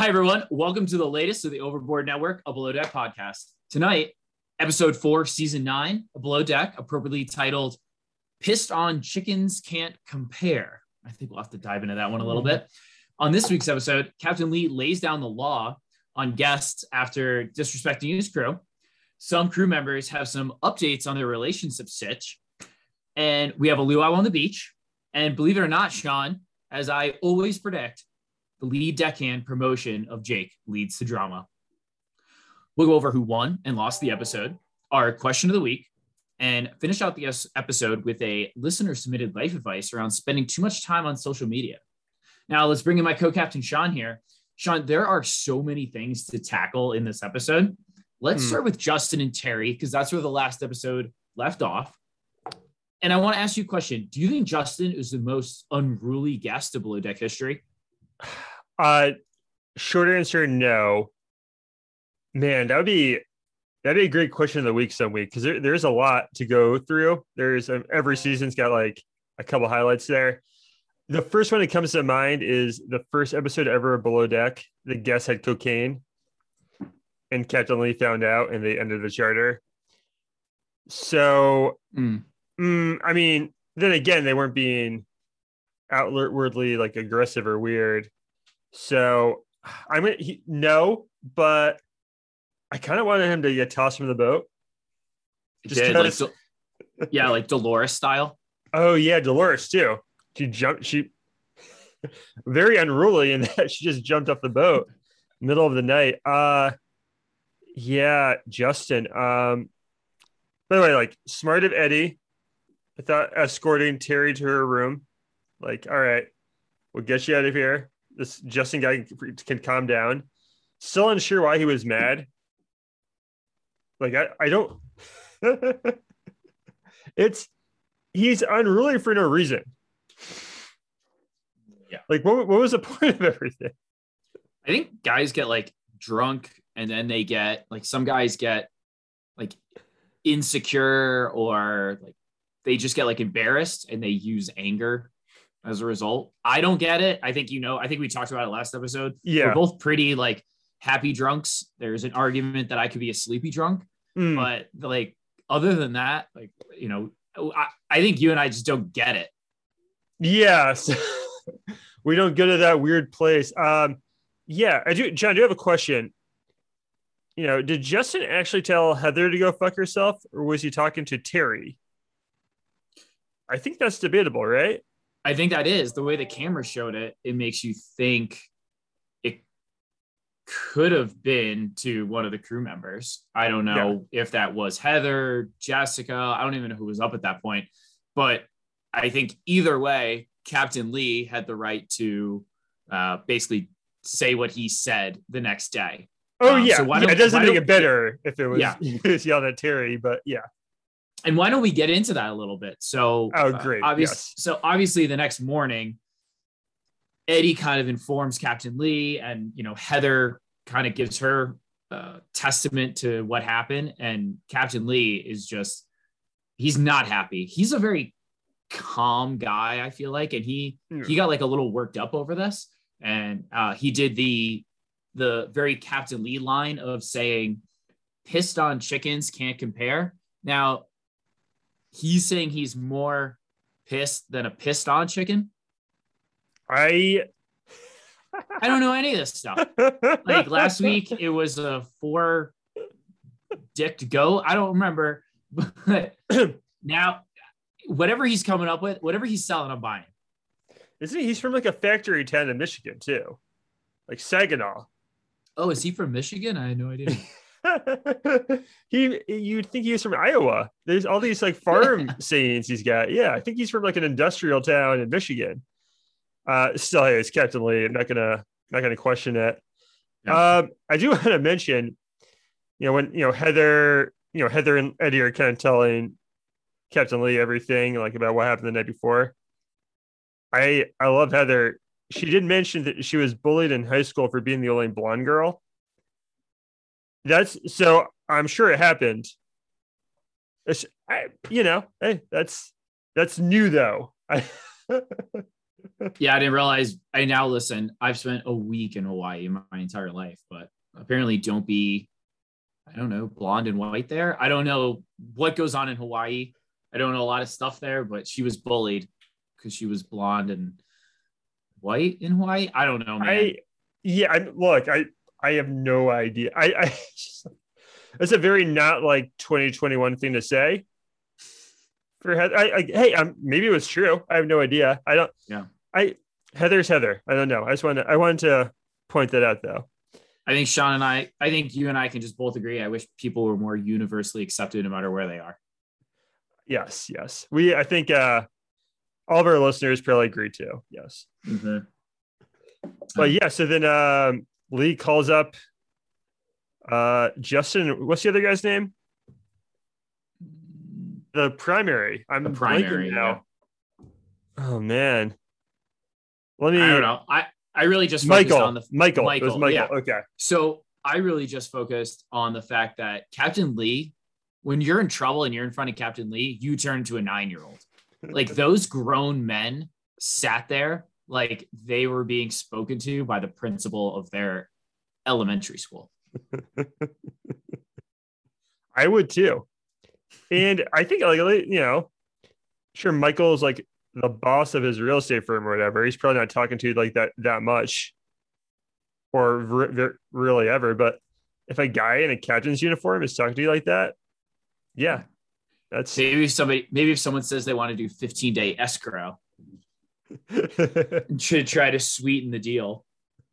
Hi, everyone. Welcome to the latest of the Overboard Network, a Below Deck podcast. Tonight, episode four, season nine, a Below Deck, appropriately titled Pissed on Chickens Can't Compare. I think we'll have to dive into that one a little bit. On this week's episode, Captain Lee lays down the law on guests after disrespecting his crew. Some crew members have some updates on their relationship sitch. And we have a luau on the beach. And believe it or not, Sean, as I always predict, the lead deckhand promotion of Jake leads to drama. We'll go over who won and lost the episode, our question of the week, and finish out the episode with a listener submitted life advice around spending too much time on social media. Now, let's bring in my co captain, Sean, here. Sean, there are so many things to tackle in this episode. Let's Hmm. start with Justin and Terry, because that's where the last episode left off. And I want to ask you a question. Do you think Justin is the most unruly guest of Below Deck history? Uh, short answer, no. Man, that would be that'd be a great question of the week some week because there, there's a lot to go through. There's um, every season's got like a couple highlights there. The first one that comes to mind is the first episode ever of Below Deck. The guest had cocaine, and Captain Lee found out, and they ended the charter. So, Mm. mm, I mean, then again, they weren't being outwardly like aggressive or weird. So I'm gonna he, no, but I kind of wanted him to get tossed from the boat. Just Did, like, Del- yeah, like Dolores style. Oh yeah, Dolores too. She jumped. She very unruly in that she just jumped off the boat middle of the night. Uh, yeah, Justin. Um, by the way, like smart of Eddie. I thought escorting Terry to her room. Like, all right, we'll get you out of here. This Justin guy can, can calm down. Still unsure why he was mad. Like, I, I don't. it's he's unruly for no reason. Yeah. Like what, what was the point of everything? I think guys get like drunk and then they get like some guys get like insecure or like they just get like embarrassed and they use anger as a result. I don't get it. I think you know, I think we talked about it last episode. Yeah. We're both pretty like happy drunks. There's an argument that I could be a sleepy drunk, Mm. but like other than that, like you know, I, I think you and I just don't get it. Yes. we don't go to that weird place. Um, yeah, I do. John, do you have a question? You know, did Justin actually tell Heather to go fuck herself, or was he talking to Terry? I think that's debatable, right? I think that is the way the camera showed it. It makes you think it could have been to one of the crew members. I don't know if that was Heather, Jessica. I don't even know who was up at that point. But I think either way, Captain Lee had the right to uh, basically say what he said the next day. Oh Um, yeah, so why yeah it doesn't make it better if it was, Yeah. yelling at Terry, but yeah. And why don't we get into that a little bit? So, Oh, great, obviously, yes. so obviously, the next morning, Eddie kind of informs Captain Lee, and you know Heather kind of gives her uh, testament to what happened, and Captain Lee is just he's not happy. He's a very calm guy, I feel like, and he Yeah. he got like a little worked up over this, and uh, he did the the very Captain Lee line of saying, "Pissed on chickens can't compare." Now he's saying he's more pissed than a pissed on chicken. I I don't know any of this stuff. Like last week, it was a four dick to go. I don't remember, but now whatever he's coming up with, whatever he's selling, I'm buying. Isn't he? He's from like a factory town in Michigan too, like Saginaw. Oh, is he from Michigan? I had no idea. he you'd think he was from Iowa. There's all these like farm sayings he's got. Yeah, I think he's from like an industrial town in Michigan. Uh still hey, it's Captain Lee. I'm not gonna not gonna question that. Yeah. Um I do want to mention, you know, when you know Heather, you know, Heather and Eddie are kind of telling Captain Lee everything like about what happened the night before. I I love Heather. She did mention that she was bullied in high school for being the only blonde girl. That's so I'm sure it happened. It's, I, you know, hey, that's that's new though. Yeah, I didn't realize. I now listen. I've spent a week in Hawaii my, my entire life, but apparently, don't be. I don't know, blonde and white there. I don't know what goes on in Hawaii. I don't know a lot of stuff there, but she was bullied because she was blonde and white in Hawaii. I don't know, man. I yeah, I look, I I have no idea. I I it's a very not like 2021 thing to say. For Heather, I, I hey, um, maybe it was true. I have no idea. I don't. Yeah. I Heather's Heather. I don't know. I just wanted to, I wanted to point that out though. I think Sean and I, I think you and I can just both agree. I wish people were more universally accepted no matter where they are. Yes, yes. We I think uh all of our listeners probably agree too. Yes. But yeah, so then um Lee calls up uh Justin. What's the other guy's name? The primary. I'm The primary, now. Oh man. Let me I don't know. I, I really just focused Michael. on the Michael. It was Michael, Michael. yeah. Okay. So I really just focused on the fact that Captain Lee, when you're in trouble and you're in front of Captain Lee, you turn to a nine year old. Like those grown men sat there like they were being spoken to by the principal of their elementary school. I would too. And I think like you know, sure Michael's like the boss of his real estate firm or whatever. He's probably not talking to you like that that much, or re- really ever. But if a guy in a captain's uniform is talking to you like that, yeah, that's Maybe if somebody, maybe if someone says they want to do 15 day escrow should try to sweeten the deal.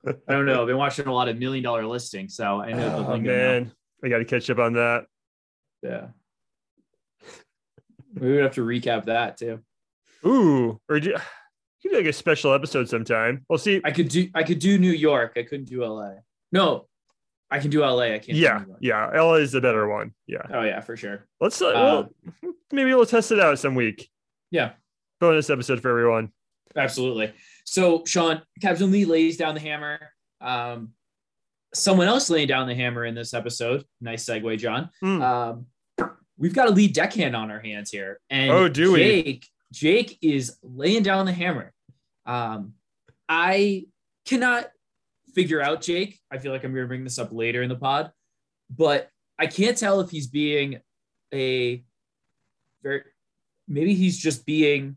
I don't know. I've been watching a lot of million dollar listings, so I know oh, now. man, I got to catch up on that. Yeah. We would have to recap that too. Ooh, or do, you do like a special episode sometime. We'll see. I could do I could do New York. I couldn't do LA. No, I can do LA. I can't. Yeah, do New York. yeah. LA is the better one. Yeah. Oh yeah, for sure. Let's uh, well, maybe we'll test it out some week. Yeah, Bonus episode for everyone. Absolutely. So Sean, Captain Lee lays down the hammer. Um, someone else laying down the hammer in this episode. Nice segue, John. Hmm. Um, we've got a lead deckhand on our hands here, and Oh, do we? Jake, Jake is laying down the hammer. Um, I cannot figure out Jake. I feel like I'm going to bring this up later in the pod, but I can't tell if he's being a very maybe he's just being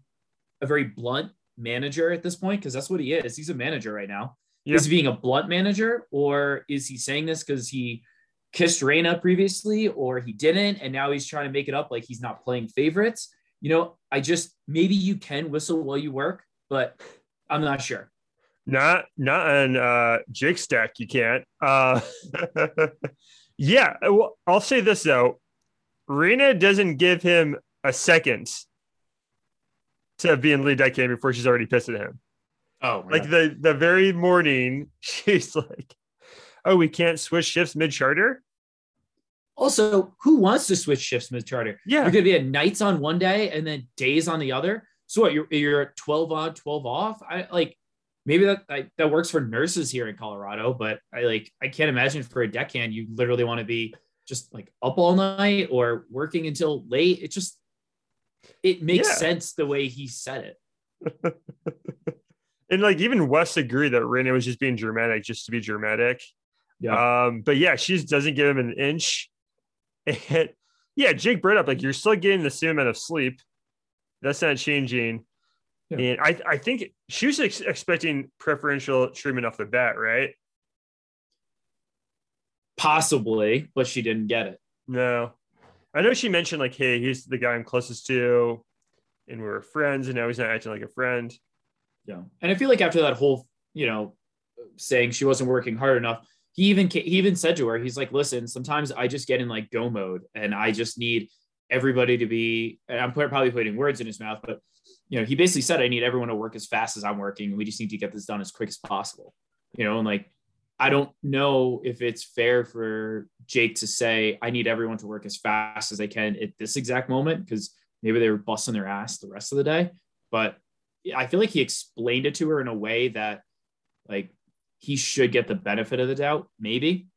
a very blunt manager at this point because that's what he is. He's a manager right now. Is he being a blunt manager or is he saying this because he kissed Rayna previously or he didn't and now he's trying to make it up like he's not playing favorites? You know, I just maybe you can whistle while you work, but I'm not sure. Not not on uh Jake's stack, you can't. Uh yeah, well, I'll say this though. Rayna doesn't give him a second to be in lead deckhand before she's already pissed at him. Oh, Like the the very morning, she's like, Oh, we can't switch shifts mid charter? also, who wants to switch shifts mid charter? Yeah. You're going to be at nights on one day and then days on the other. So what? You're you're 12 on, 12 off. I like maybe that I, that works for nurses here in Colorado, but I like I can't imagine for a deckhand you literally want to be just like up all night or working until late. It just it makes Yeah. sense the way he said it. And like even Wes agreed that Rayna was just being dramatic just to be dramatic. Yeah. Um, but yeah, she just doesn't give him an inch. And yeah, Jake brought up like you're still getting the same amount of sleep. That's not changing. Yeah. And I, I think she was ex- expecting preferential treatment off the bat, right? Possibly, but she didn't get it. No, I know she mentioned like, hey, he's the guy I'm closest to, and we were friends, and now he's not acting like a friend. Yeah. And I feel like after that whole, you know, saying she wasn't working hard enough, he even he even said to her, he's like, listen, sometimes I just get in like go mode and I just need everybody to be. And I'm probably putting words in his mouth, but you know, he basically said, I need everyone to work as fast as I'm working. And we just need to get this done as quick as possible. You know, and like I don't know if it's fair for Jake to say, I need everyone to work as fast as they can at this exact moment because maybe they were busting their ass the rest of the day. But I feel like he explained it to her in a way that, like, he should get the benefit of the doubt, maybe.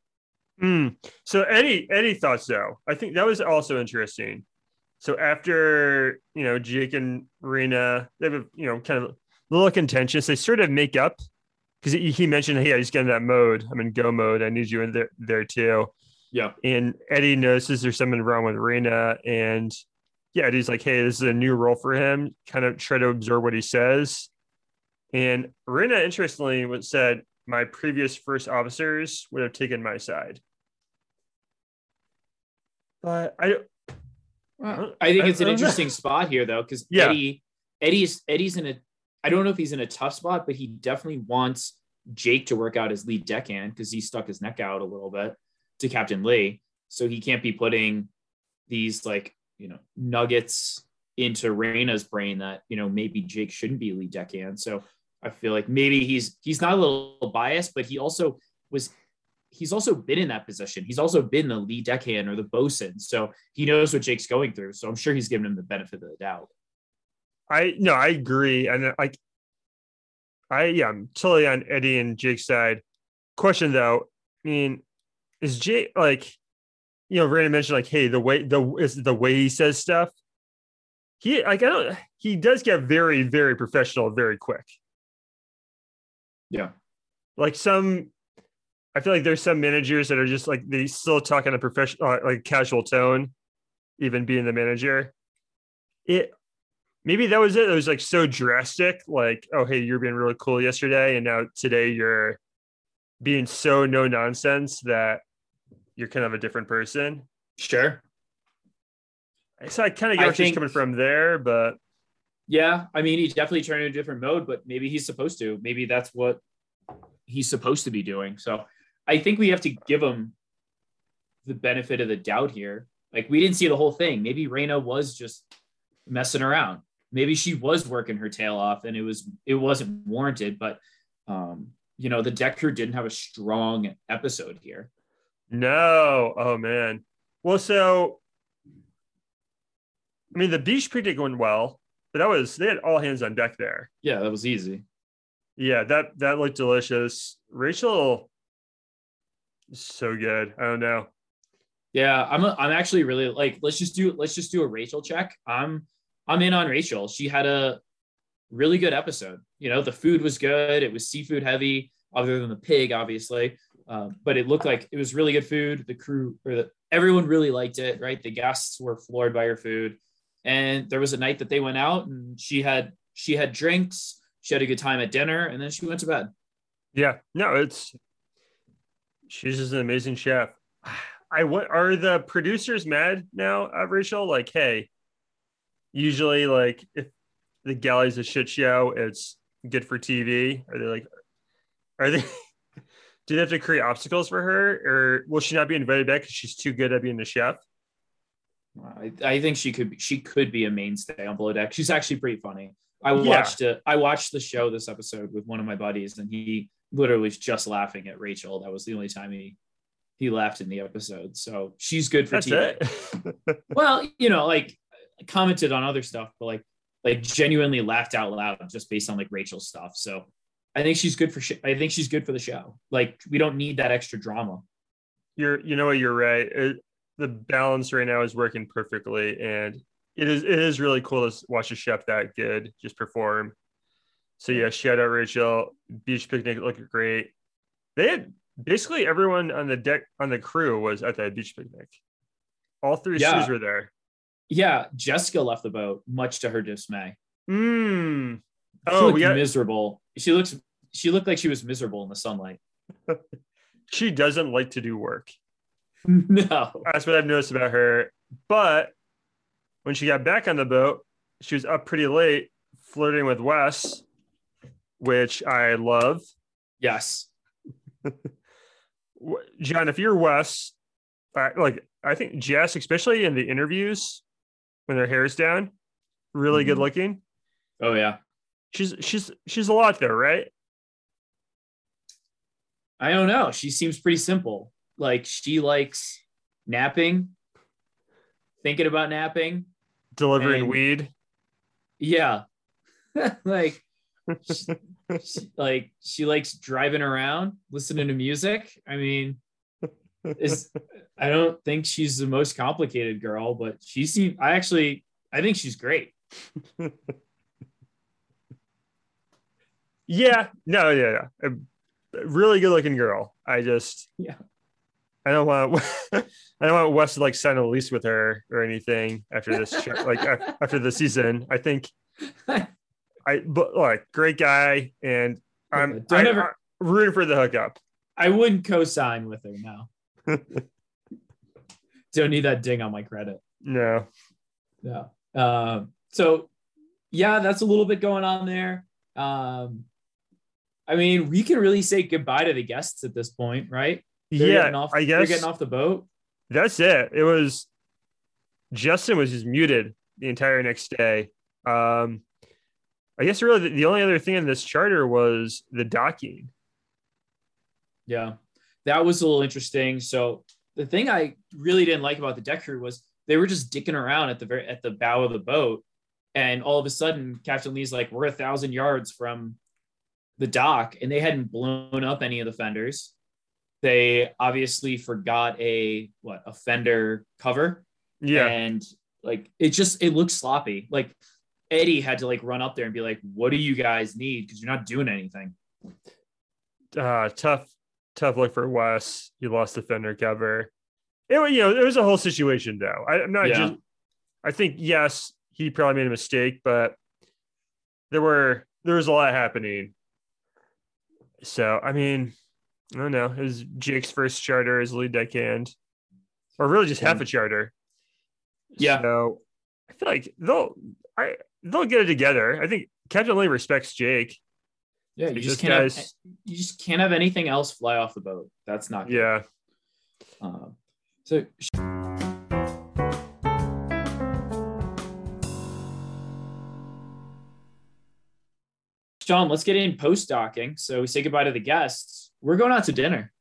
Mm. So, any any thoughts though. I think that was also interesting. So after you know Jake and Rayna, they have a you know kind of a little contentious. They sort of make up because he, he, mentioned, "Hey, I just get in that mode. I'm in go mode. I need you in there there too." Yeah. And Eddie notices there's something wrong with Rayna, and yeah, Eddie's like, "Hey, this is a new role for him. Kind of try to observe what he says." And Rayna, interestingly, what said, "My previous first officers would have taken my side." But I, well, I think it's an interesting spot here, though, because yeah. Eddie, Eddie's Eddie's in a I don't know if he's in a tough spot, but he definitely wants Jake to work out his lead deckhand because he stuck his neck out a little bit to Captain Lee. So he can't be putting these like, you know, nuggets into Rayna's brain that, you know, maybe Jake shouldn't be lead deckhand. So I feel like maybe he's he's not a little biased, but he also was he's also been in that position. He's also been the lead deckhand or the bosun. So he knows what Jake's going through. So I'm sure he's giving him the benefit of the doubt. I no, I agree, and like, I yeah, I'm totally on Eddie and Jake's side. Question though, I mean, is Jake like, you know, Brandon mentioned like, hey, the way the is the way he says stuff. He like I don't. He does get very very professional very quick. Yeah, like some. I feel like there's some managers that are just like they still talk in a professional, uh, like casual tone, even being the manager. It maybe that was it. It was like so drastic, like, oh hey, you're being really cool yesterday, and now today you're being so no nonsense that you're kind of a different person. Sure. So I kind of get where she's coming from there, but yeah, I mean, he's definitely turned into a different mode, but maybe he's supposed to. Maybe that's what he's supposed to be doing. So I think we have to give him the benefit of the doubt here. Like we didn't see the whole thing. Maybe Rayna was just messing around maybe she was working her tail off and it was it wasn't warranted but um you know the deck crew didn't have a strong episode here. No. Oh man. Well so i mean the beach picnic went well but that was they had all hands on deck there. Yeah that was easy. Yeah that that looked delicious. Rachel so good. I don't know. Yeah i'm a, i'm actually really like let's just do let's just do a rachel check. I'm I'm in on Rachel. She had a really good episode. You know, the food was good. It was seafood heavy, other than the pig, obviously. Um, but it looked like it was really good food. The crew or the, everyone really liked it, right? The guests were floored by her food. And there was a night that they went out and she had she had drinks, she had a good time at dinner, and then she went to bed. Yeah, no, it's she's just an amazing chef. I what are the producers mad now at Rachel? Like, hey, usually like if the galley's a shit show, it's good for TV. Are they like, are they? do they have to create obstacles for her, or will she not be invited back because she's too good at being the chef? I, I think she could be, she could be a mainstay on Below Deck. She's actually pretty funny. I watched yeah. it. I watched the show this episode with one of my buddies, and he literally was just laughing at Rachel. That was the only time he he laughed in the episode. So she's good for That's TV. well, you know, like commented on other stuff, but like like genuinely laughed out loud just based on like Rachel's stuff. So I think she's good for sh- I think she's good for the show. Like we don't need that extra drama. You're you know what you're right. It, the balance right now is working perfectly and it is it is really cool to watch a chef that good just perform. So yeah, shout out Rachel. Beach picnic looked great. They had basically everyone on the deck on the crew was at that beach picnic. All three yeah. were there. Yeah, Jessica left the boat, much to her dismay. Hmm. Oh, she got... miserable. She looks. She looked like she was miserable in the sunlight. she doesn't like to do work. No, that's what I've noticed about her. But when she got back on the boat, she was up pretty late, flirting with Wes, which I love. Yes. John, if you're Wes, like I think Jess, especially in the interviews when their hair's down, really good Mhm. looking. Oh yeah. She's she's she's a lot though, right? I don't know. She seems pretty simple. Like she likes napping, thinking about napping. Delivering And- weed. Yeah. like she, she- like she likes driving around, listening to music. I mean, is I don't think she's the most complicated girl, but she seems hmm. I actually I think she's great. Yeah, no, yeah, yeah. A really good looking girl. I just, Yeah. I don't want, I don't want Wes to like sign a lease with her or anything after this, show, like after the season. I think, I, but like, great guy, and I'm, Don't I, ever- I'm rooting for the hookup. I wouldn't co-sign with her now. Don't need that ding on my credit. No, Yeah. Um, so yeah, that's a little bit going on there. Um, I mean, we can really say goodbye to the guests at this point, right? They're yeah, off, I they're guess getting off the boat. that's it. It was Justin was just muted the entire next day. Um, I guess really the, the only other thing in this charter was the docking. Yeah, that was a little interesting. So the thing I really didn't like about the deck crew was they were just dicking around at the very at the bow of the boat, and all of a sudden Captain Lee's like, "We're a thousand yards from the dock," and they hadn't blown up any of the fenders. They obviously forgot a what a fender cover, Yeah, and like it just it looked sloppy. Like Eddie had to like run up there and be like, "What do you guys need?" Because you're not doing anything. uh, tough, tough look for Wes. He lost the fender cover. It was, you know, it was a whole situation though. I, I'm not Yeah. just. I think yes, he probably made a mistake, but there were there was a lot happening. So I mean, I don't know. It was Jake's first charter as lead deckhand, or really just half a charter. Yeah. So I feel like they'll I they'll get it together. I think Captain Lee respects Jake. Yeah, you just can't. Have, you just can't have anything else fly off the boat. That's not. good. Yeah. Um, so Sean, let's get in post docking. So we say goodbye to the guests. We're going out to dinner.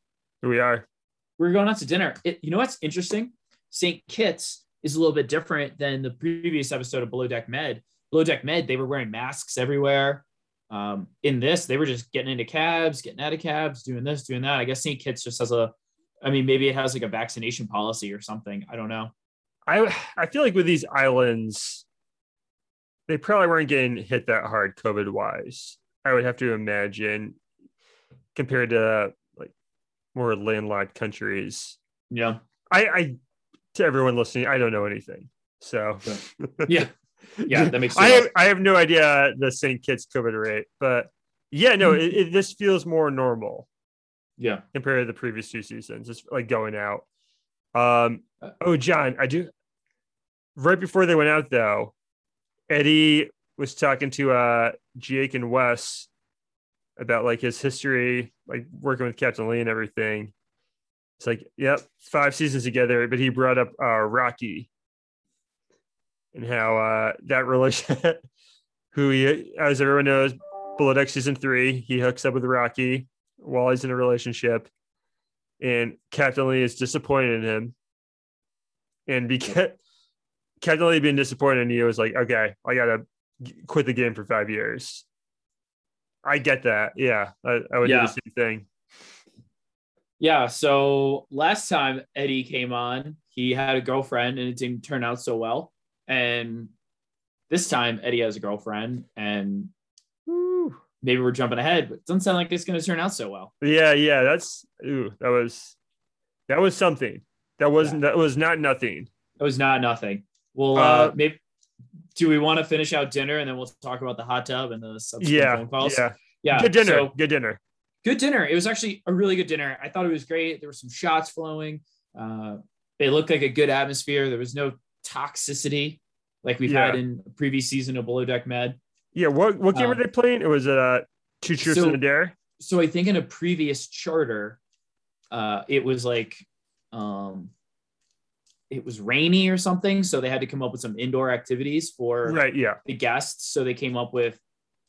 Here we are. We're going out to dinner. It, you know what's interesting? St. Kitts is a little bit different than the previous episode of Below Deck Med. Below Deck Med, they were wearing masks everywhere. Um, in this, they were just getting into cabs, getting out of cabs, doing this, doing that. I guess St. Kitts just has a, I mean, maybe it has like a vaccination policy or something. I don't know. I I feel like with these islands, they probably weren't getting hit that hard COVID wise. I would have to imagine compared to like more landlocked countries. Yeah. I, I to everyone listening, I don't know anything. So Yeah. Yeah. That makes I sense. have I have no idea the St. Kitts COVID rate, but yeah, no, it, it, this feels more normal Yeah. compared to the previous two seasons. It's like going out. Um, Uh, oh, John, I do. Right before they went out, though, Eddie was talking to uh Jake and Wes about like his history, like working with Captain Lee and everything. It's like, yep, five seasons together, but he brought up uh Rocky and how uh that relation who he as everyone knows, Below Deck season three, he hooks up with Rocky while he's in a relationship, and Captain Lee is disappointed in him. And because Captain Lee being disappointed in you is like, okay, I gotta quit the game for five years. I get that. Yeah, I, I would Yeah. do the same thing. Yeah. So last time Eddie came on, he had a girlfriend and it didn't turn out so well. And this time Eddie has a girlfriend and maybe we're jumping ahead, but it doesn't sound like it's going to turn out so well. Yeah, yeah, that's ooh, that was that was something. That wasn't that was not nothing. It was not nothing. Well, uh, Uh, maybe do we want to finish out dinner and then we'll talk about the hot tub and the subsequent Yeah, phone calls? yeah. Yeah. Good dinner. So good dinner. good dinner. It was actually a really good dinner. I thought it was great. There were some shots flowing. Uh, it looked like a good atmosphere. There was no toxicity like we've Yeah. had in previous season of Below Deck Med. Yeah, what what game Um, were they playing? It was uh two truths so- and a dare. So I think in a previous charter, uh, it was like um, it was rainy or something, so they had to come up with some indoor activities for Right. Yeah. the guests. So they came up with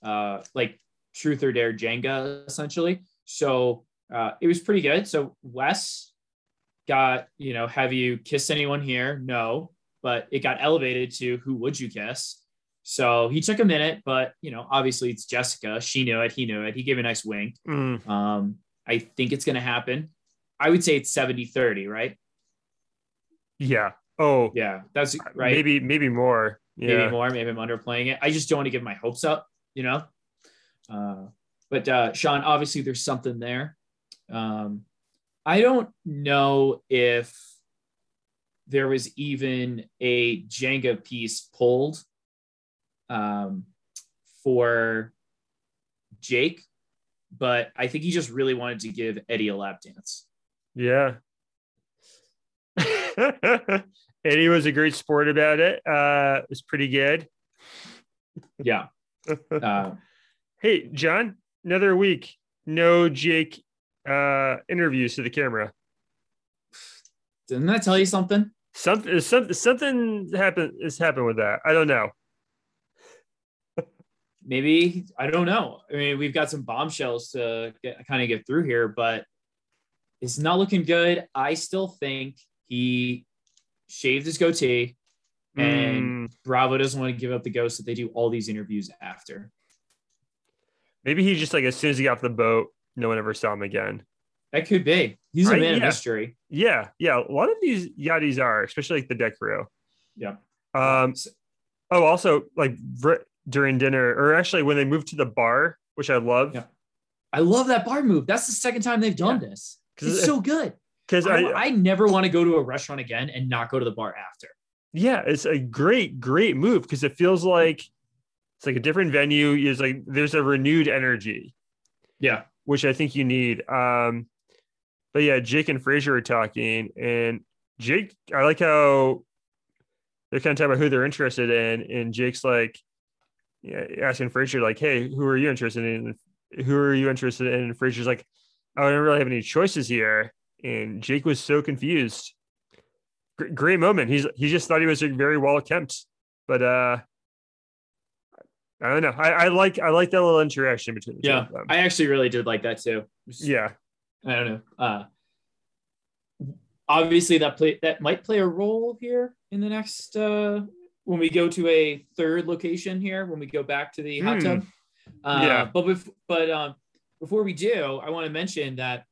uh, like Truth or Dare Jenga essentially. So uh, it was pretty good. So Wes got you know, have you kissed anyone here? No, but it got elevated to who would you kiss? So he took a minute, but you know, obviously it's Jessica. She knew it. He knew it. He gave a nice wink. Mm, Um, I think it's going to happen. I would say it's 70 30, right? yeah. Oh, Yeah, that's right. Maybe, maybe more. Yeah. Maybe more. Maybe I'm underplaying it. I just don't want to give my hopes up, you know? Uh, but uh, Sean, obviously there's something there. Um, I don't know if there was even a Jenga piece pulled um, for Jake, but I think he just really wanted to give Eddie a lap dance. Yeah. Eddie was a great sport about it. Uh, it was pretty good. Yeah. Uh, Hey, John, another week. No Jake uh interviews to the camera. didn't that tell you something? Something something something happened has happened with that. I don't know. maybe I don't know. I mean, we've got some bombshells to get, kind of get through here, but it's not looking good. I still think he shaved his goatee, and Mm, Bravo doesn't want to give up the ghost that they do all these interviews after. maybe he just like as soon as he got off the boat, no one ever saw him again. That could be. He's Right, a man of mystery. Yeah, yeah. A lot of these yachties are, especially like the deck crew. Yeah. Um, So- Oh, also like during dinner, or actually when they moved to the bar, which I love, Yeah. I love that bar move. That's the second time they've done this. 'Cause It's it- so good. because I, I, I never want to go to a restaurant again and not go to the bar after. yeah, it's a great, great move because it feels like it's like a different venue. Is like there's a renewed energy, Yeah. which I think you need. Um, but yeah, Jake and Fraser are talking, and Jake, I like how they're kind of talking about who they're interested in, and Jake's like, yeah, asking Fraser like, "Hey, who are you interested in? Who are you interested in?" And Fraser's like, "I don't really have any choices here," and Jake was so confused. Gr- great moment. He's he just thought he was like, very well kept, but uh, I don't know. I, I like I like that little interaction between the two Yeah. of them. I actually really did like that too. yeah, I don't know. Uh, obviously, that play that might play a role here in the next uh, when we go to a third location here when we go back to the hot Hmm. tub. Uh, Yeah. But bef- but um, before we do, I want to mention that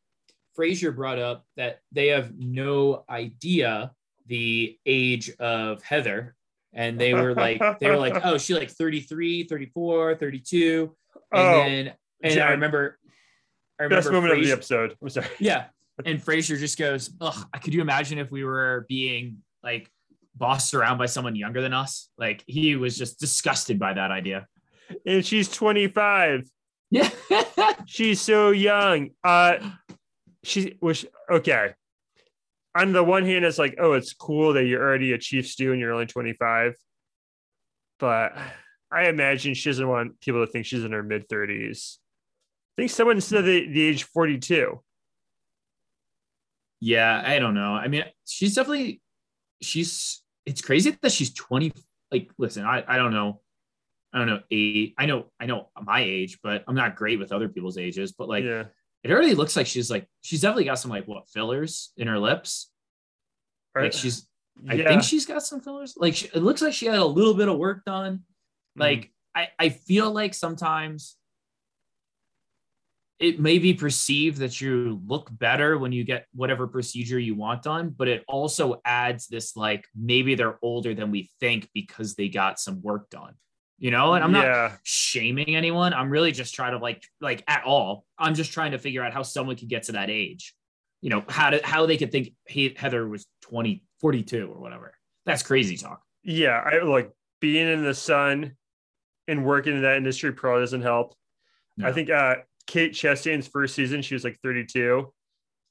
Fraser brought up that they have no idea the age of Heather. And they were like, they were like, oh, she like 33, 34, 32. And Oh, then, and I remember, I remember best moment of the episode. I'm sorry. yeah. And Fraser just goes, Ugh, could you imagine if we were being like bossed around by someone younger than us? Like he was just disgusted by that idea. And she's 25. Yeah. She's so young. Uh, she was okay. On the one hand, it's like, oh, it's cool that you're already a chief stew and you're only 25. But I imagine she doesn't want people to think she's in her mid 30s. I think someone said the, the age 42. yeah. I don't know. I mean, she's definitely, she's, it's crazy that she's 20. Like, listen, I, I don't know. I don't know. Eight. I know, I know my age, but I'm not great with other people's ages. But like, yeah. it already looks like she's like, she's definitely got some like what fillers in her lips. Like Right. she's, I Yeah. think she's got some fillers. Like she, it looks like she had a little bit of work done. Like hmm. I, I feel like sometimes it may be perceived that you look better when you get whatever procedure you want done, but it also adds this like maybe they're older than we think because they got some work done. You know, and I'm not yeah. shaming anyone. I'm really just trying to like like at all. I'm just trying to figure out how someone could get to that age. You know, how to how they could think Heather was 20, 42 or whatever. That's crazy talk. Yeah. I like being in the sun and working in that industry probably doesn't help. I think uh, Kate Chastain's first season, she was like 32,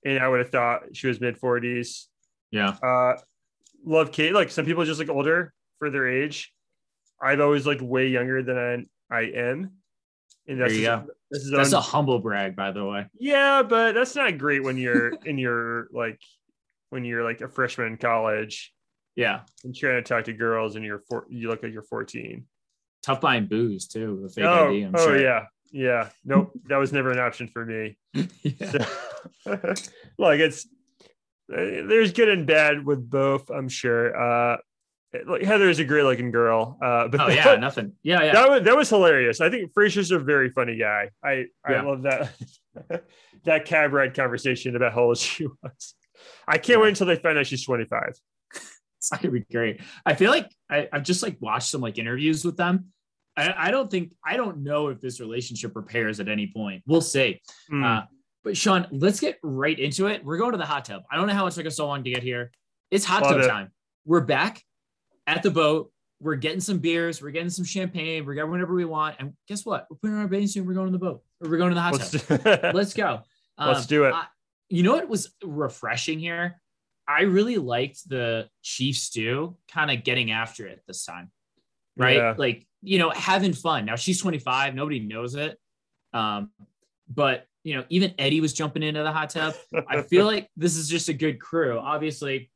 and I would have thought she was mid 40s. Yeah. Uh, love Kate. Like some people just like older for their age. I've always like way younger than I, I am. And that's his- go. that's his That's a humble brag, by the way. yeah, but that's not great when you're in your like when you're like a freshman in college Yeah. and trying to talk to girls and you're four, you look like you're 14. Tough buying booze too. The fake oh, ID. I'm oh sure. yeah, yeah. Nope, that was never an option for me. yeah. So, like it's uh, there's good and bad with both. I'm sure. Uh, like Heather's a great looking girl. Uh, but Oh yeah, nothing. Yeah, yeah. that was that was hilarious. I think Fraser's a very funny guy. I I Yeah. love that that cab ride conversation about how old she was. I can't Yeah. wait until they find out she's 25. it's not gonna be great. I feel like I, I've just like watched some like interviews with them. I, I don't think I don't know if this relationship repairs at any point. We'll see. Hmm. Uh, but Sean, let's get right into it. We're going to the hot tub. I don't know how it took us so long to get here. It's hot Love tub it. time. We're back at the boat. We're getting some beers. We're getting some champagne. We're getting whatever we want. And guess what? We're putting on our bathing suit. We're going to the boat. Or we're going to the hot let's tub. do, Let's go. let's Um, do it. I- you know what was refreshing here? I really liked the chief stew kind of getting after it this time, right? Yeah. Like, you know, having fun. Now she's 25, nobody knows it. Um, but you know, even Eddie was jumping into the hot tub. I feel like this is just a good crew. Obviously,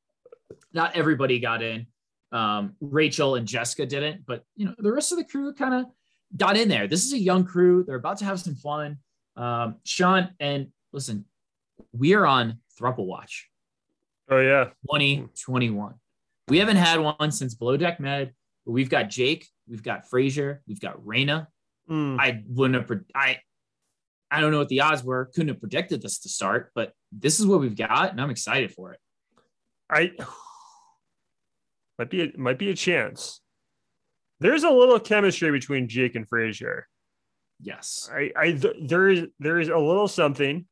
not everybody got in. Um, Rachel and Jessica didn't, but you know, the rest of the crew kind of got in there. This is a young crew. They're about to have some fun. Um, Sean, and listen, we are on Thruple Watch oh yeah. 2021. We haven't had one since Below Deck Med. But we've got Jake, we've got Fraser, we've got Rayna. Hmm. I wouldn't have, I, I don't know what the odds were. Couldn't have predicted this to start, but this is what we've got, and I'm excited for it. I might be a, might be a chance. There's a little chemistry between Jake and Fraser. Yes. I, I th- there is there is a little something,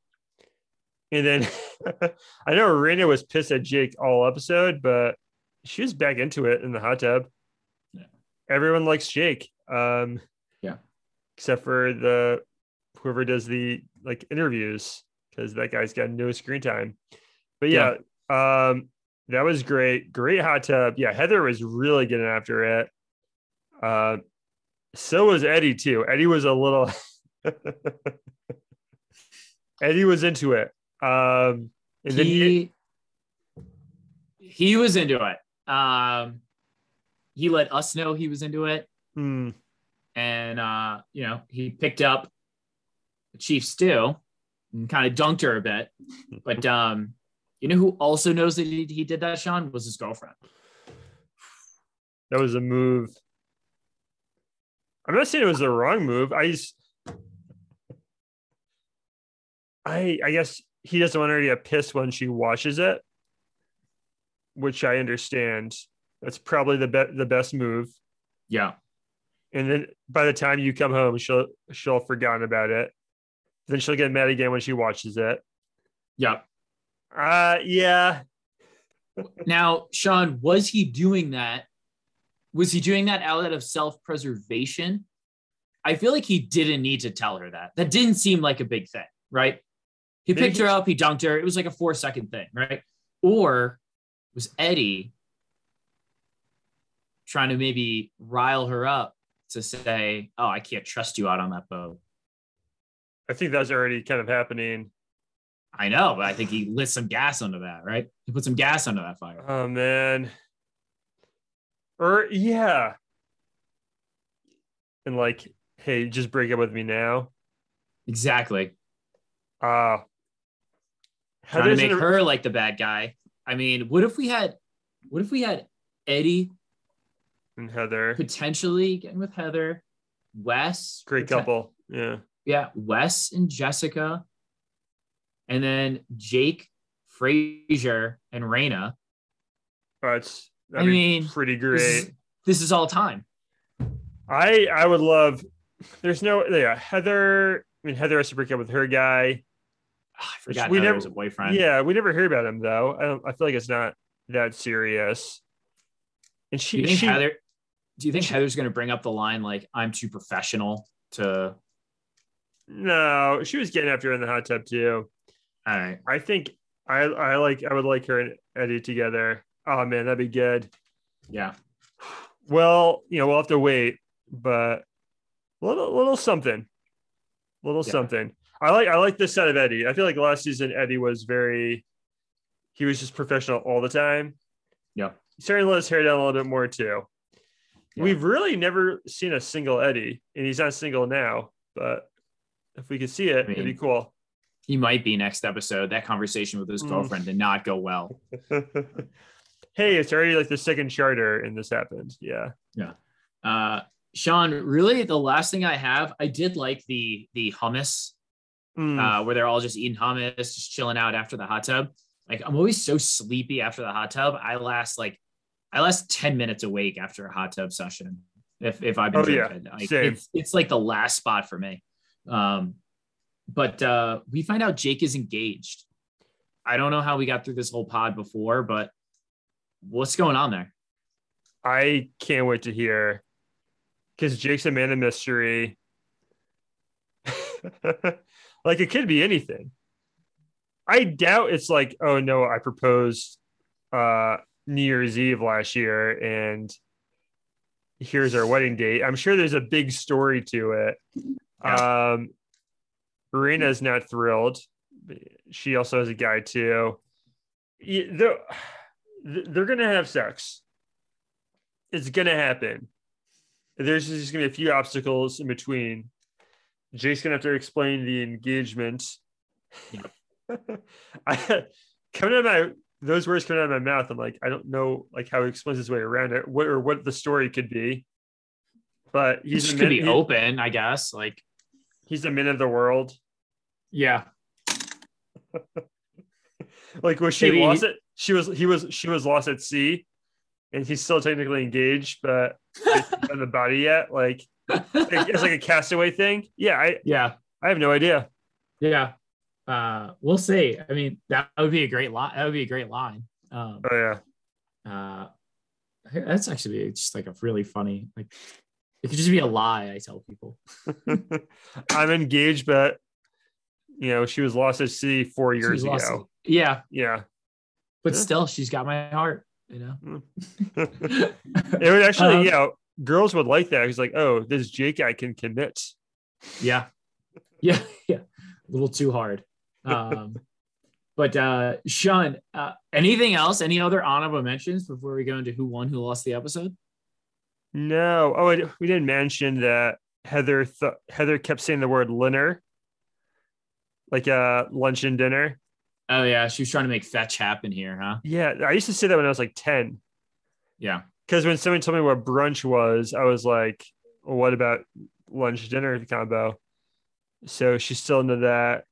and then I know Rayna was pissed at Jake all episode, but she was back into it in the hot tub. Yeah. Everyone likes Jake, um, Yeah. except for the whoever does the like interviews because that guy's got no screen time. But yeah, um, that was great. Great hot tub. Yeah, Heather was really getting after it. Uh, so was Eddie too. Eddie was a little. Eddie was into it. Um, and then he, he, he was into it. Um, he let us know he was into it. Hmm, and uh, you know, he picked up Chief Stew and kind of dunked her a bit. But um, you know who also knows that he, he did that, Sean, was his girlfriend. that was a move. I'm not saying it was the wrong move. I just, I I guess he doesn't want her to get pissed when she washes it, which I understand. That's probably the be- the best move. Yeah. and then by the time you come home she'll she'll have forgotten about it then she'll get mad again when she watches it Yep. uh yeah Now, Sean, was he doing that? Was he doing that out of self-preservation? I feel like he didn't need to tell her that. That didn't seem like a big thing, right? He Maybe picked her up, he dunked her. It was like a four-second thing, right? Or was Eddie trying to maybe rile her up to say, "Oh, I can't trust you out on that boat." i think that's already kind of happening I know, but I think he lit some gas under that, right? He put some gas under that fire. oh man or yeah and like hey just break up with me now Exactly. uh trying to make her like the bad guy. I mean, what if we had, what if we had Eddie and heather potentially getting with Heather, Wes, great poten- couple yeah yeah, Wes and Jessica, and then Jake, Fraser, and Rayna. that's I mean, pretty This great is, this is all time. I I would love. There's no yeah Heather. I mean Heather has to break up with her guy. Ah, I forgot we Heather never- was a boyfriend. Yeah, we never hear about him though. I don't. I feel like it's not that serious. And she she Heather? Do you think Heather's going to bring up the line like "I'm too professional to"? no, she was getting after her in the hot tub too. All right. I think I I like I would like her and Eddie together. Oh man, that'd be good. Yeah. Well, you know we'll have to wait, but a little little something. little Yeah. something. I like I like this side of Eddie. I feel like last season Eddie was very he was just professional all the time. Yeah. He's starting to let his hair down a little bit more too. Yeah. We've really never seen a single Eddie, and he's not single now, but if we could see it, it'd be cool. He might be next episode. That conversation with his Mm. girlfriend did not go well. hey, it's already like the second charter and this happened. Yeah. Uh, Sean, really, the last thing I have, I did like the the hummus Mm. uh, where they're all just eating hummus, just chilling out after the hot tub. Like I'm always so sleepy after the hot tub. I last like I last 10 minutes awake after a hot tub session. If if I've been Oh, yeah. drinking. Like, it's it's like the last spot for me. Um but uh we find out Jake is engaged. I don't know how we got through this whole pod before, but what's going on there? I can't wait to hear because Jake's a man of mystery. like it could be anything. I doubt it's like, oh no, I proposed uh New Year's Eve last year and here's our wedding date. I'm sure there's a big story to it. Um Rayna's not thrilled. She also has a guy too. Yeah, They're, they're gonna have sex it's gonna happen. There's just gonna be a few obstacles in between. Jake's gonna have to explain the engagement. I coming out of my those words coming out of my mouth. I'm like, I don't know like how he explains his way around it, what or what the story could be. But he's This a could man, be he- open, I guess. Like, he's a man of the world. yeah. Like was she Maybe- lost it? She was he was she was lost at sea, and he's still technically engaged, but on the body yet. Like it's like a castaway thing. Yeah, I Yeah. I have no idea. Yeah. Uh, we'll see. I mean, that would be a great line. That would be a great line. Um, Oh yeah. uh, that's actually just like a really funny, like, it could just be a lie. I tell people. I'm engaged, but you know, she was lost at sea four years ago. Yeah. Yeah. But Yeah. still, she's got my heart, you know? it would actually, Um, yeah, girls would like that. He's like, oh, this Jake I can commit. Yeah. Yeah. Yeah. A little too hard. Um, but uh, Sean, uh, anything else? Any other honorable mentions before we go into who won, who lost the episode? No. Oh, I- we didn't mention that Heather th- Heather kept saying the word dinner, like uh lunch and dinner. Oh, yeah. She was trying to make fetch happen here, huh? Yeah, I used to say that when I was like 10. Yeah. Because when someone told me what brunch was, I was like, well, what about lunch dinner combo? So she's still into that.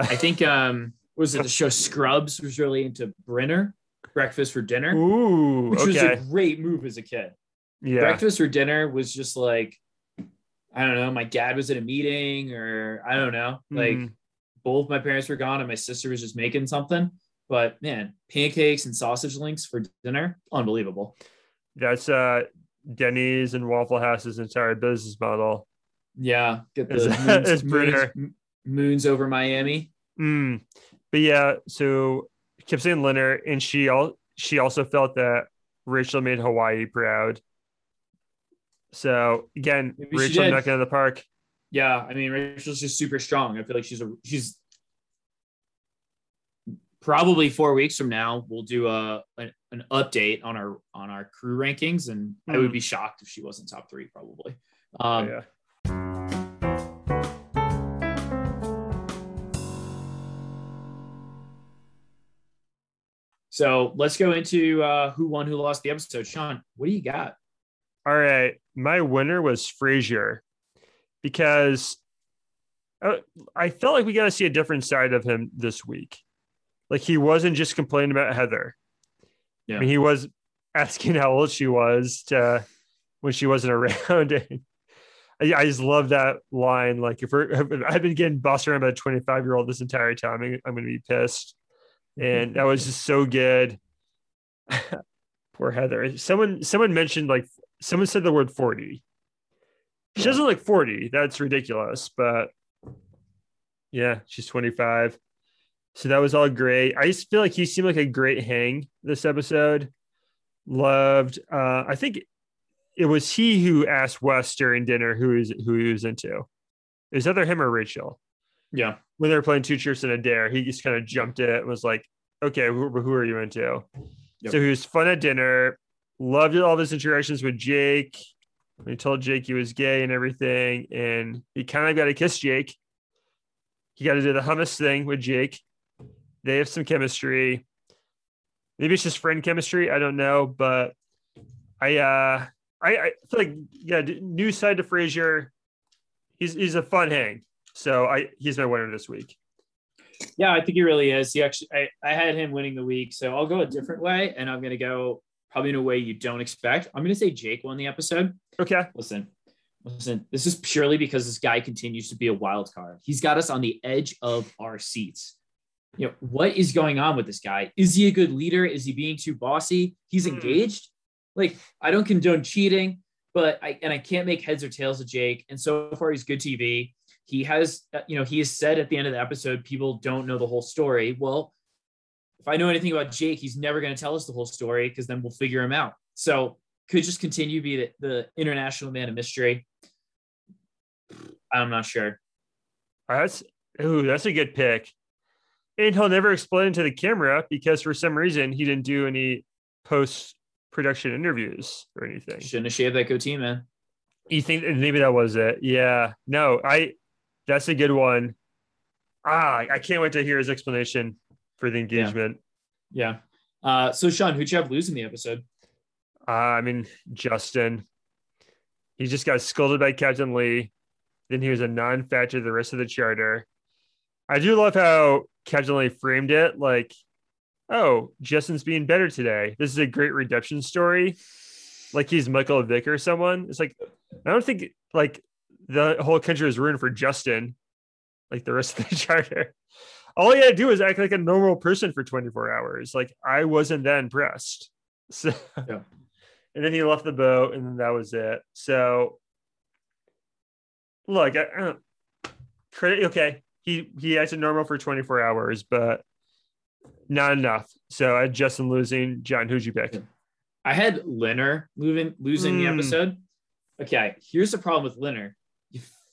I think um was it the show Scrubs was really into Brinner, breakfast for dinner, Ooh, which was a great move as a kid. yeah. Breakfast for dinner was just like I don't know, my dad was at a meeting or I don't know, like Mhm. both my parents were gone and my sister was just making something. But man, pancakes and sausage links for dinner, unbelievable. That's uh Denny's and Waffle House's entire business model. Yeah, get the Is- moons, is moons, moons over Miami. Mm. But yeah, so saying Linner, and she all she also felt that Rachel made Hawaii proud. So again, Maybe Rachel knocking out of the park. Yeah, I mean Rachel's just super strong. I feel like she's a she's probably four weeks from now we'll do a an, an update on our on our crew rankings, and I would Hmm. be shocked if she wasn't top three probably. Oh, Um, yeah. So let's go into uh, who won, who lost the episode. Sean, what do you got? All right. My winner was Fraser because uh, I felt like we got to see a different side of him this week. Like he wasn't just complaining about Heather. Yeah. I mean, he was asking how old she was to when she wasn't around. And I, I just love that line. Like if, we're, if I've been getting bossed around by a 25 year old this entire time, I'm, I'm going to be pissed. And that was just so good. Poor Heather. Someone, someone mentioned like someone said the word 40. She doesn't look 40. That's ridiculous. But yeah, she's 25. So that was all great. I just feel like he seemed like a great hang this episode. Loved. Uh, I think it was he who asked Wes during dinner who is who he was into. Was either him or Rachel Yeah. when they were playing two Cheers and a dare. He just kind of jumped it and was like, "Okay, who, who are you into?" Yep. So he was fun at dinner. Loved all of his interactions with Jake. He told Jake he was gay and everything, and he kind of got to kiss Jake. He got to do the hummus thing with Jake. They have some chemistry. Maybe it's just friend chemistry. I don't know, but I uh I, I feel like yeah, new side to Fraser. He's he's a fun hang. So I he's my winner this week. Yeah, I think he really is. He actually, I, I had him winning the week, so I'll go a different way, and I'm going to go probably in a way you don't expect. I'm going to say Jake won the episode. Okay. Listen, listen. This is purely because this guy continues to be a wild card. He's got us on the edge of our seats. You know what is going on with this guy? Is he a good leader? Is he being too bossy? He's Hmm. engaged. Like I don't condone cheating, but I and I can't make heads or tails of Jake. And so far, he's good TV. He has, uh, you know, he has said at the end of the episode, people don't know the whole story. Well, if I know anything about Jake, he's never going to tell us the whole story because then we'll figure him out. So could just continue to be the, the international man of mystery. I'm not sure. That's ooh, that's a good pick. And he'll never explain it to the camera because for some reason he didn't do any post production interviews or anything. Shouldn't have shaved that goatee, man. You think maybe that was it? Yeah. No, I that's a good one. Ah, I can't wait to hear his explanation for the engagement. Yeah. Uh, so Sean, who'd you have losing the episode? Uh, I mean, Justin. He just got scolded by Captain Lee. Then he was a non-factor the rest of the charter. I do love how Captain Lee framed it like, oh, Justin's being better today. This is a great redemption story. Like he's Michael Vick or someone. It's like, I don't think like the whole country was ruined for Justin, like the rest of the charter. All he had to do was act like a normal person for 24 hours. Like I wasn't that impressed. So Yeah. and then he left the boat and then that was it. So look, I, I don't credit okay. He he acted normal for 24 hours, but not enough. So I had Justin losing. John, who'd you pick? I had Linner losing losing the Mm. episode. Okay, here's the problem with Linner.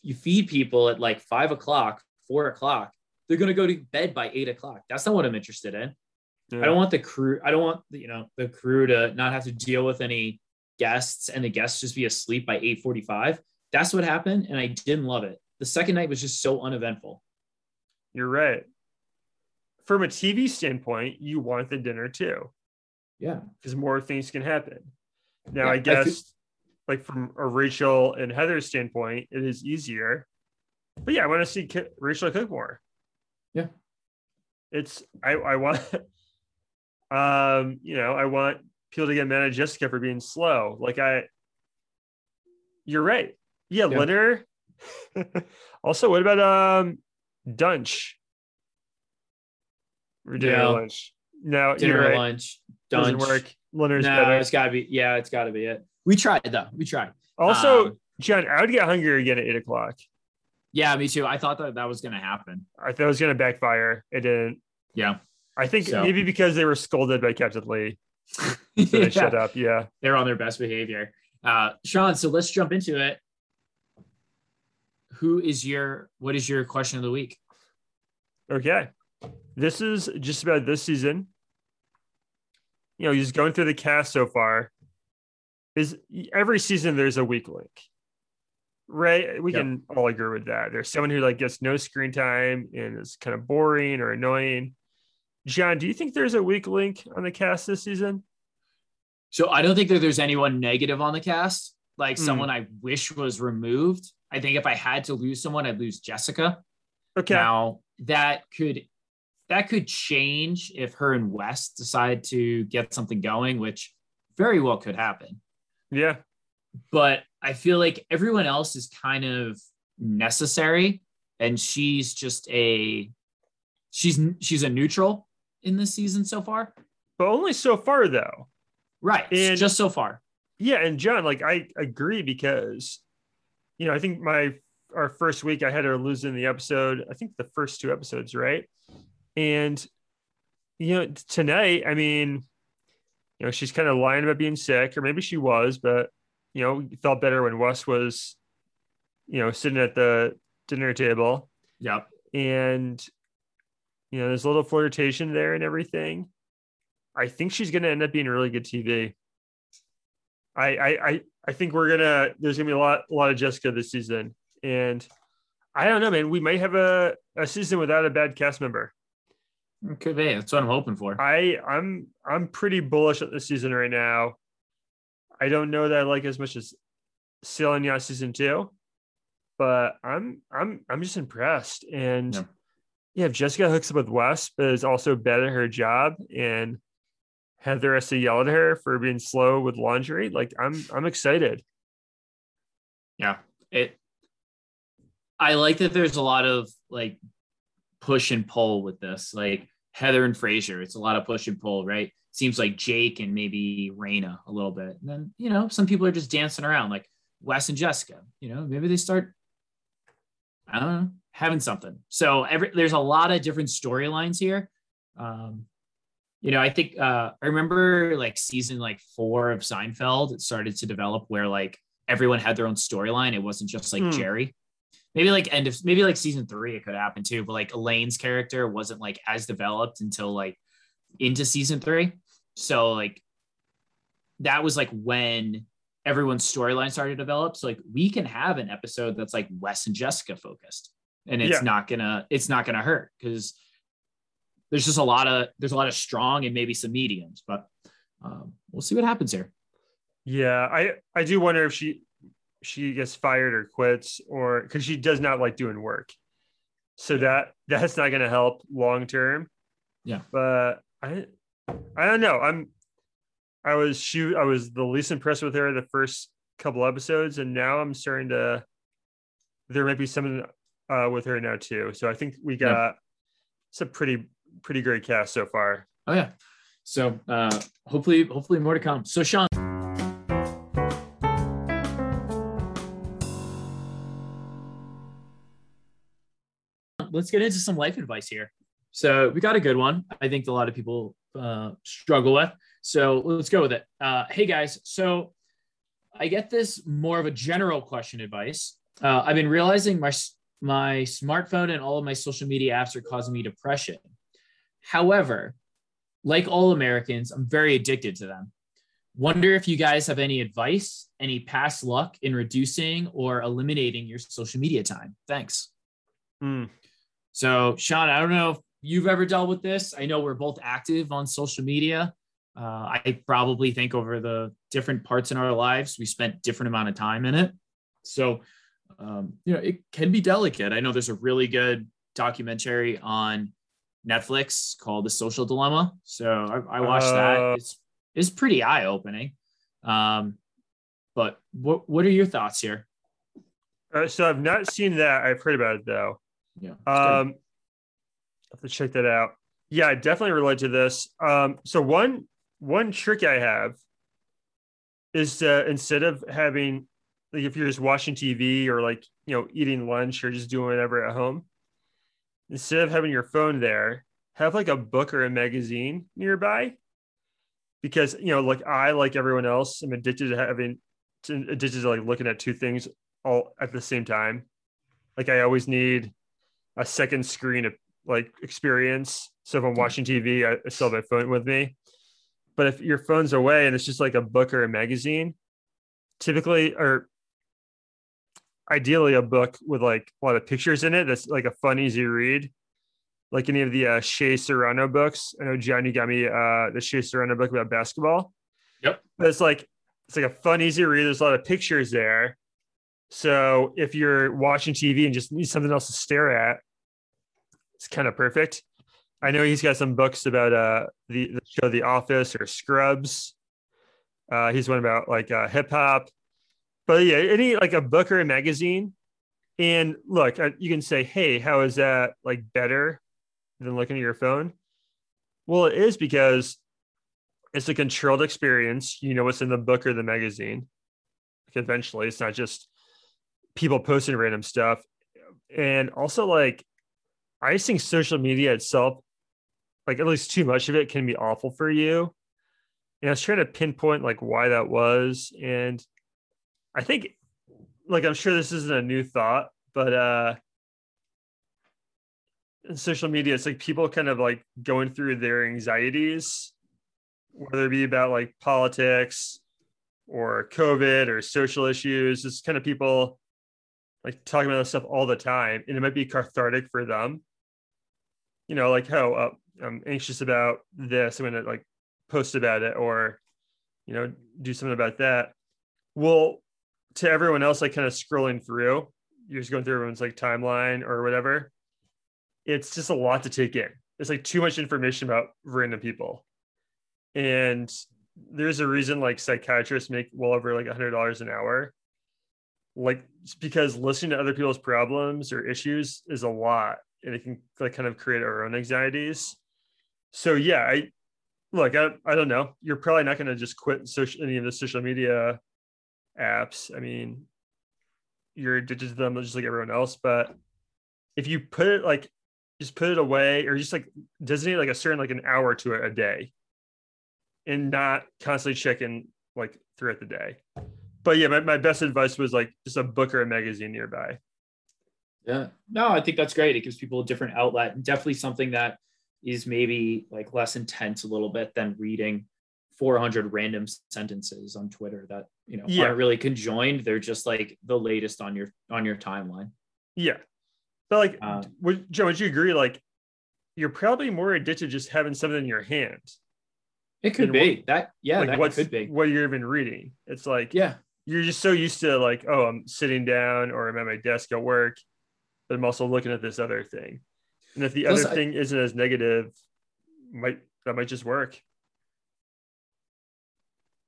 You, feed people at like five o'clock, four o'clock. They're gonna go to bed by eight o'clock. That's not what I'm interested in. I don't want the crew. I don't want the, you know the crew to not have to deal with any guests and the guests just be asleep by eight forty five. That's what happened, and I didn't love it. The second night was just so uneventful. You're right. From a TV standpoint, you want the dinner too, Yeah, because more things can happen. Now, Yeah, I I guess, feel- like from a Rachel and Heather standpoint, it is easier. But yeah, I want to see Ki- Rachel cook more. Yeah. it's I I want, um, you know, I want people to get mad at Jessica for being slow. Like I, you're right. Yeah, Yeah. Linner. also, what about um Dunch? Or dinner Yeah. lunch. No, dinner right. lunch Doesn't work. Linner's No, better. it's gotta be. Yeah, it's gotta be it. We tried though. We tried. Also, Um, John, I would get hungry again at eight o'clock. Yeah, me too. I thought that that was gonna happen. I thought it was going to backfire. It didn't. Yeah, I think So- maybe because they were scolded by Captain Lee, so they Yeah. shut up. Yeah. they're on their best behavior. Uh, Sean, so let's jump into it. Who is your? What is your question of the week? Okay. This is just about this season. You know, just going through the cast so far. Is every season there's a weak link, right? We Yep. can all agree with that. There's someone who like gets no screen time and is kind of boring or annoying. John, do you think there's a weak link on the cast this season? So I don't think that there's anyone negative on the cast, like Hmm. someone I wish was removed. I think if I had to lose someone, I'd lose Jessica. Okay. Now that could that could change if her and West decide to get something going, which very well could happen. Yeah. But I feel like everyone else is kind of necessary, and she's just a she's she's a neutral in this season so far. But only so far though. Right, And- just so far. Yeah, and John, like I agree because you know, I think my our first week I had her losing the episode, I think the first two episodes, right? And you know, tonight, I mean, you know, she's kind of lying about being sick, or maybe she was, but you know, felt better when Wes was, you know, sitting at the dinner table. Yep. And you know, there's a little flirtation there and everything. I think she's gonna end up being really good TV. I I I, I think we're gonna there's gonna be a lot a lot of Jessica this season. And I don't know, man. We might have a, a season without a bad cast member. It could be. That's what I'm hoping for. I I'm I'm pretty bullish at the season right now. I don't know that I like as much as Yacht season two, but I'm I'm I'm just impressed. And yeah. yeah, if Jessica hooks up with Wes, but is also bad at her job and Heather has to yell at her for being slow with laundry, like I'm I'm excited. Yeah. It I like that there's a lot of like push and pull with this. Like Heather and Fraser, it's a lot of push and pull, right? Seems like Jake and maybe Rayna a little bit. And then, you know, some people are just dancing around like Wes and Jessica, you know, maybe they start, I don't know, having something. So every, there's a lot of different storylines here. Um, you know, I think uh, I remember like season like four of Seinfeld, it started to develop where like everyone had their own storyline. It wasn't just like mm. Jerry maybe like end of maybe like season three it could happen too but like elaine's character wasn't like as developed until like into season three. So like that was like when everyone's storyline started to develop. So like we can have an episode that's like wes and jessica focused and it's yeah. not gonna it's not gonna hurt because there's just a lot of there's a lot of strong and maybe some mediums but um, we'll see what happens here. Yeah i i do wonder if she she gets fired or quits or because she does not like doing work. So that that's not going to help long term. Yeah. But i i don't know. I'm i was shoot i was the least impressed with her the first couple episodes and now i'm starting to there might be something uh, with her now too. So i think we got yeah. it's a pretty pretty great cast so far. Oh yeah. So uh hopefully hopefully more to come. So sean let's get into some life advice here. So we got a good one. I think a lot of people uh, struggle with. So let's go with it. Uh, hey guys, so I get this more of a general question advice. Uh, I've been realizing my my smartphone and all of my social media apps are causing me depression. However, like all Americans, I'm very addicted to them. Wonder if you guys have any advice, any past luck in reducing or eliminating your social media time. Thanks. Mm. So, Sean, I don't know if you've ever dealt with this. I know we're both active on social media. Uh, I probably think over the different parts in our lives, we spent different amount of time in it. So, um, you know, it can be delicate. I know there's a really good documentary on Netflix called The Social Dilemma. So I, I watched uh, that. It's it's pretty eye opening. Um, but what what are your thoughts here? Uh, so I've not seen that. I've heard about it though. Yeah. Um, have to check that out. Yeah, I definitely relate to this. Um, so one one trick I have is to instead of having like if you're just watching TV or like you know eating lunch or just doing whatever at home, instead of having your phone there, have like a book or a magazine nearby. Because you know, like I, like everyone else, I'm addicted to having to, addicted to like looking at two things all at the same time. Like I always need a second screen of like experience. So if I'm watching TV, I still have my phone with me. But if your phone's away and it's just like a book or a magazine, typically or ideally a book with like a lot of pictures in it that's like a fun, easy read. Like any of the uh, Shea Serrano books. I know Johnny got me uh, the Shea Serrano book about basketball. Yep. But it's like it's like a fun, easy read. There's a lot of pictures there. So if you're watching TV and just need something else to stare at, it's kind of perfect. I know he's got some books about uh the, the show The Office or Scrubs. Uh, he's one about like uh, hip hop, but yeah, any like a book or a magazine. And look, you can say, "Hey, how is that like better than looking at your phone?" Well, it is because it's a controlled experience. You know what's in the book or the magazine. Like eventually, it's not just people posting random stuff, and also like I just think social media itself, like at least too much of it, can be awful for you. And I was trying to pinpoint like why that was. And I think like I'm sure this isn't a new thought, but uh in social media, it's like people kind of like going through their anxieties, whether it be about like politics or COVID or social issues. It's kind of people like talking about this stuff all the time, and it might be cathartic for them. You know, like, oh, uh, I'm anxious about this. I'm gonna like post about it, or you know, do something about that. Well, to everyone else, like kind of scrolling through, you're just going through everyone's like timeline or whatever. It's just a lot to take in. It's like too much information about random people. And there's a reason like psychiatrists make well over like a hundred dollars an hour. Like because listening to other people's problems or issues is a lot and it can like kind of create our own anxieties. So yeah, I look, I, I don't know. You're probably not going to just quit social any of the social media apps. I mean, you're addicted to them just like everyone else. But if you put it like just put it away or just like designate like a certain like an hour to it a day and not constantly checking like throughout the day. But yeah, my, my best advice was like just a book or a magazine nearby. Yeah. No, I think that's great. It gives people a different outlet and definitely something that is maybe like less intense a little bit than reading 400 random sentences on Twitter that you know yeah. aren't really conjoined. They're just like the latest on your on your timeline. Yeah, but like, um, would, Joe, would you agree? Like, you're probably more addicted to just having something in your hand. It could be what, that. Yeah, like that could be what you're even reading. It's like yeah, you're just so used to like, oh, I'm sitting down or I'm at my desk at work, but I'm also looking at this other thing. And if the Plus, other I, thing isn't as negative, might that might just work.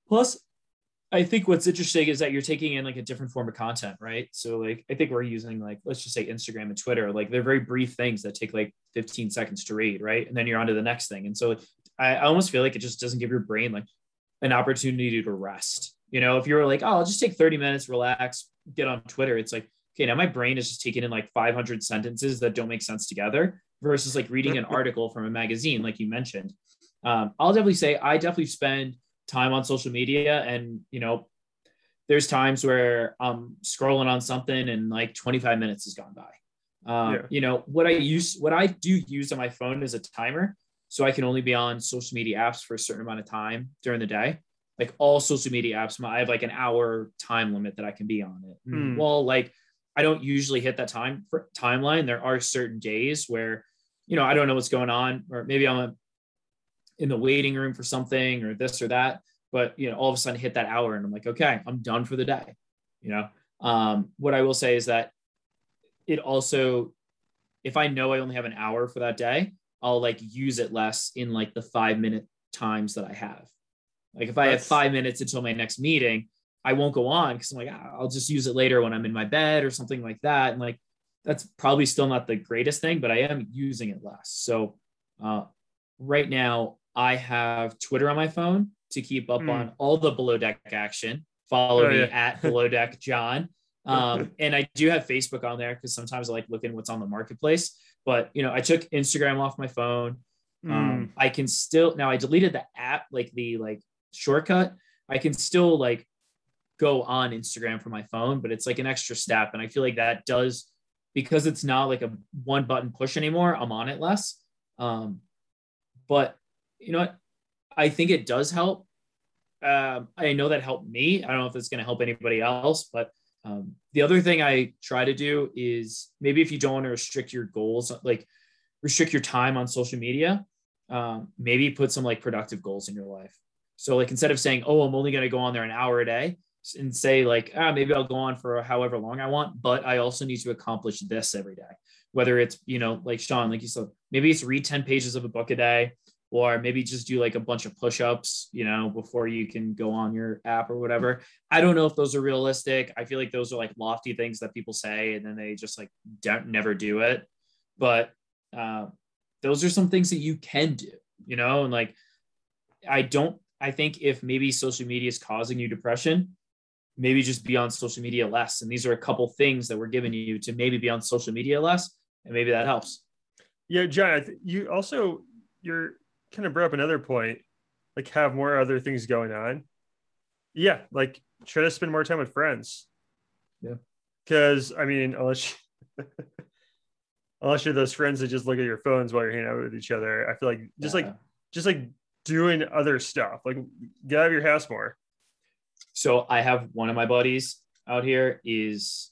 Plus, I think what's interesting is that you're taking in like a different form of content, right? So like I think we're using like let's just say Instagram and Twitter, like they're very brief things that take like 15 seconds to read, right? And then you're on to the next thing. And so I, I almost feel like it just doesn't give your brain like an opportunity to rest. You know, if you're like, oh, I'll just take 30 minutes, relax, get on Twitter, it's like, okay, now my brain is just taking in like 500 sentences that don't make sense together versus like reading an article from a magazine, like you mentioned. Um, I'll definitely say I definitely spend time on social media and you know there's times where i'm scrolling on something and like 25 minutes has gone by um, yeah. you know what i use what i do use on my phone is a timer so i can only be on social media apps for a certain amount of time during the day like all social media apps i have like an hour time limit that i can be on it mm. well like i don't usually hit that time for timeline there are certain days where you know i don't know what's going on or maybe i'm in the waiting room for something or this or that. But you know, all of a sudden hit that hour and I'm like, okay, I'm done for the day. You know, um, what I will say is that it also, if I know I only have an hour for that day, I'll like use it less in like the five minute times that I have. Like if I have five minutes until my next meeting, I won't go on because I'm like, ah, I'll just use it later when I'm in my bed or something like that. And like, that's probably still not the greatest thing, but I am using it less. So uh, right now, I have Twitter on my phone to keep up mm. on all the below deck action. Follow oh, me yeah. at below deck John. Um, and I do have Facebook on there because sometimes I like looking what's on the marketplace. But you know, I took Instagram off my phone. Mm. Um, I can still now I deleted the app, like the like shortcut. I can still like go on Instagram from my phone, but it's like an extra step. And I feel like that does because it's not like a one button push anymore, I'm on it less. Um, but you know what? I think it does help. Um, I know that helped me. I don't know if it's going to help anybody else, but um, the other thing I try to do is maybe if you don't want to restrict your goals, like restrict your time on social media, um, maybe put some like productive goals in your life. So like instead of saying, "Oh, I'm only going to go on there an hour a day," and say like, "Ah, maybe I'll go on for however long I want, but I also need to accomplish this every day." Whether it's you know like Sean, like you said, maybe it's read ten pages of a book a day, or maybe just do like a bunch of push-ups you know before you can go on your app or whatever. I don't know if those are realistic. I feel like those are like lofty things that people say and then they just like don't never do it. But uh, those are some things that you can do you know and like i don't i think if maybe social media is causing you depression maybe just be on social media less and these are a couple things that we're giving you to maybe be on social media less and maybe that helps yeah john you also you're kind of brought up another point, like have more other things going on. Yeah, like try to spend more time with friends. Yeah. Because I mean, unless unless you're those friends that just look at your phones while you're hanging out with each other. I feel like just Yeah. like just like doing other stuff, like get out of your house more. So I have one of my buddies out here is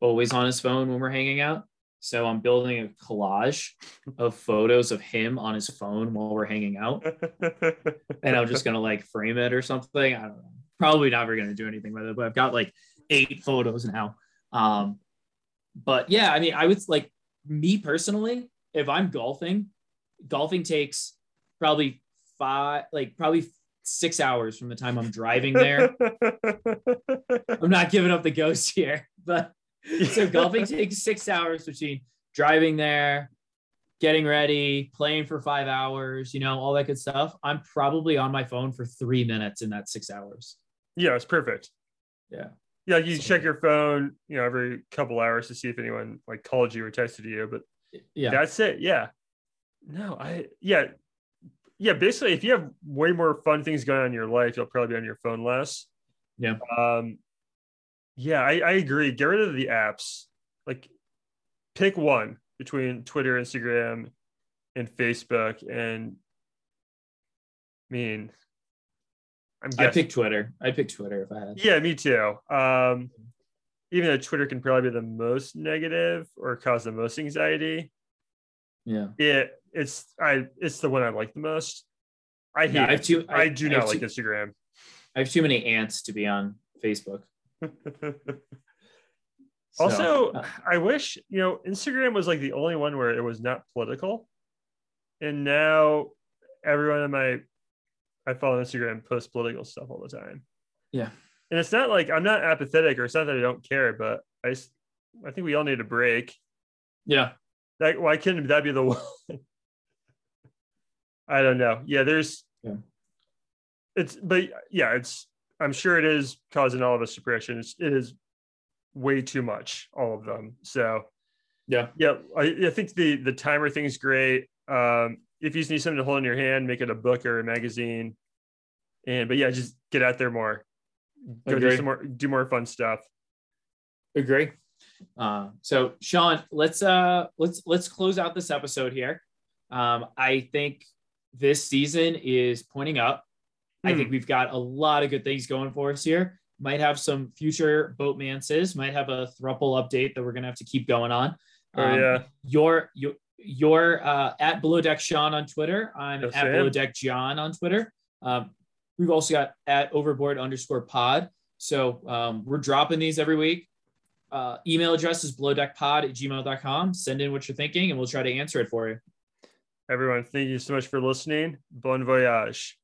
always on his phone when we're hanging out. So I'm building a collage of photos of him on his phone while we're hanging out. And I'm just gonna like frame it or something. I don't know. Probably never gonna do anything with it, but I've got like eight photos now. Um, but yeah, I mean, I would like me personally, if I'm golfing, golfing takes probably five, like probably six hours from the time I'm driving there I'm not giving up the ghost here, but so golfing takes six hours between driving there, getting ready, playing for five hours, you know, all that good stuff. I'm probably on my phone for three minutes in that six hours. yeah, it's perfect. Yeah. Yeah, you So- check your phone, you know, every couple hours to see if anyone like called you or texted you, but Yeah. that's it. Yeah. No, I yeah. Yeah, basically if you have way more fun things going on in your life, you'll probably be on your phone less. Yeah. Um yeah, I, I agree. Get rid of the apps. Like pick one between Twitter, Instagram, and Facebook. And I mean I'm I picked Twitter. I pick Twitter if I had. yeah, me too. Um, even though Twitter can probably be the most negative or cause the most anxiety, Yeah. it it's I it's the one I like the most. I hate. I too- I, I- do I not like too- Instagram. I have too many ants to be on Facebook. So, also, uh, I wish you know Instagram was like the only one where it was not political, and now everyone in my I follow Instagram posts political stuff all the time. Yeah. and it's not like I'm not apathetic or it's not that I don't care, but I I think we all need a break. yeah. That why couldn't that be the one? I don't know. Yeah, there's Yeah. it's but yeah, it's I'm sure it is causing all of us depression. It's, it is way too much, all of them. So Yeah. yeah, I, I think the the timer thing's great. Um, if you just need something to hold in your hand, make it a book or a magazine. And but yeah, just get out there more. Go do some more, do more fun stuff. Agree. Uh, so Sean, let's uh let's let's close out this episode here. Um, I think this season is pointing up. I Hmm. think we've got a lot of good things going for us here. Might have some future boatmances, might have a thruple update that we're gonna have to keep going on. Oh Um, yeah, Your your your uh, at below deck Sean on Twitter. I'm Yes, at below deck John on Twitter. Um, we've also got at overboard underscore pod. So um, we're dropping these every week. Uh, email address is blowdeckpod at gmail.com. Send in what you're thinking and we'll try to answer it for you. everyone, thank you so much for listening. Bon voyage.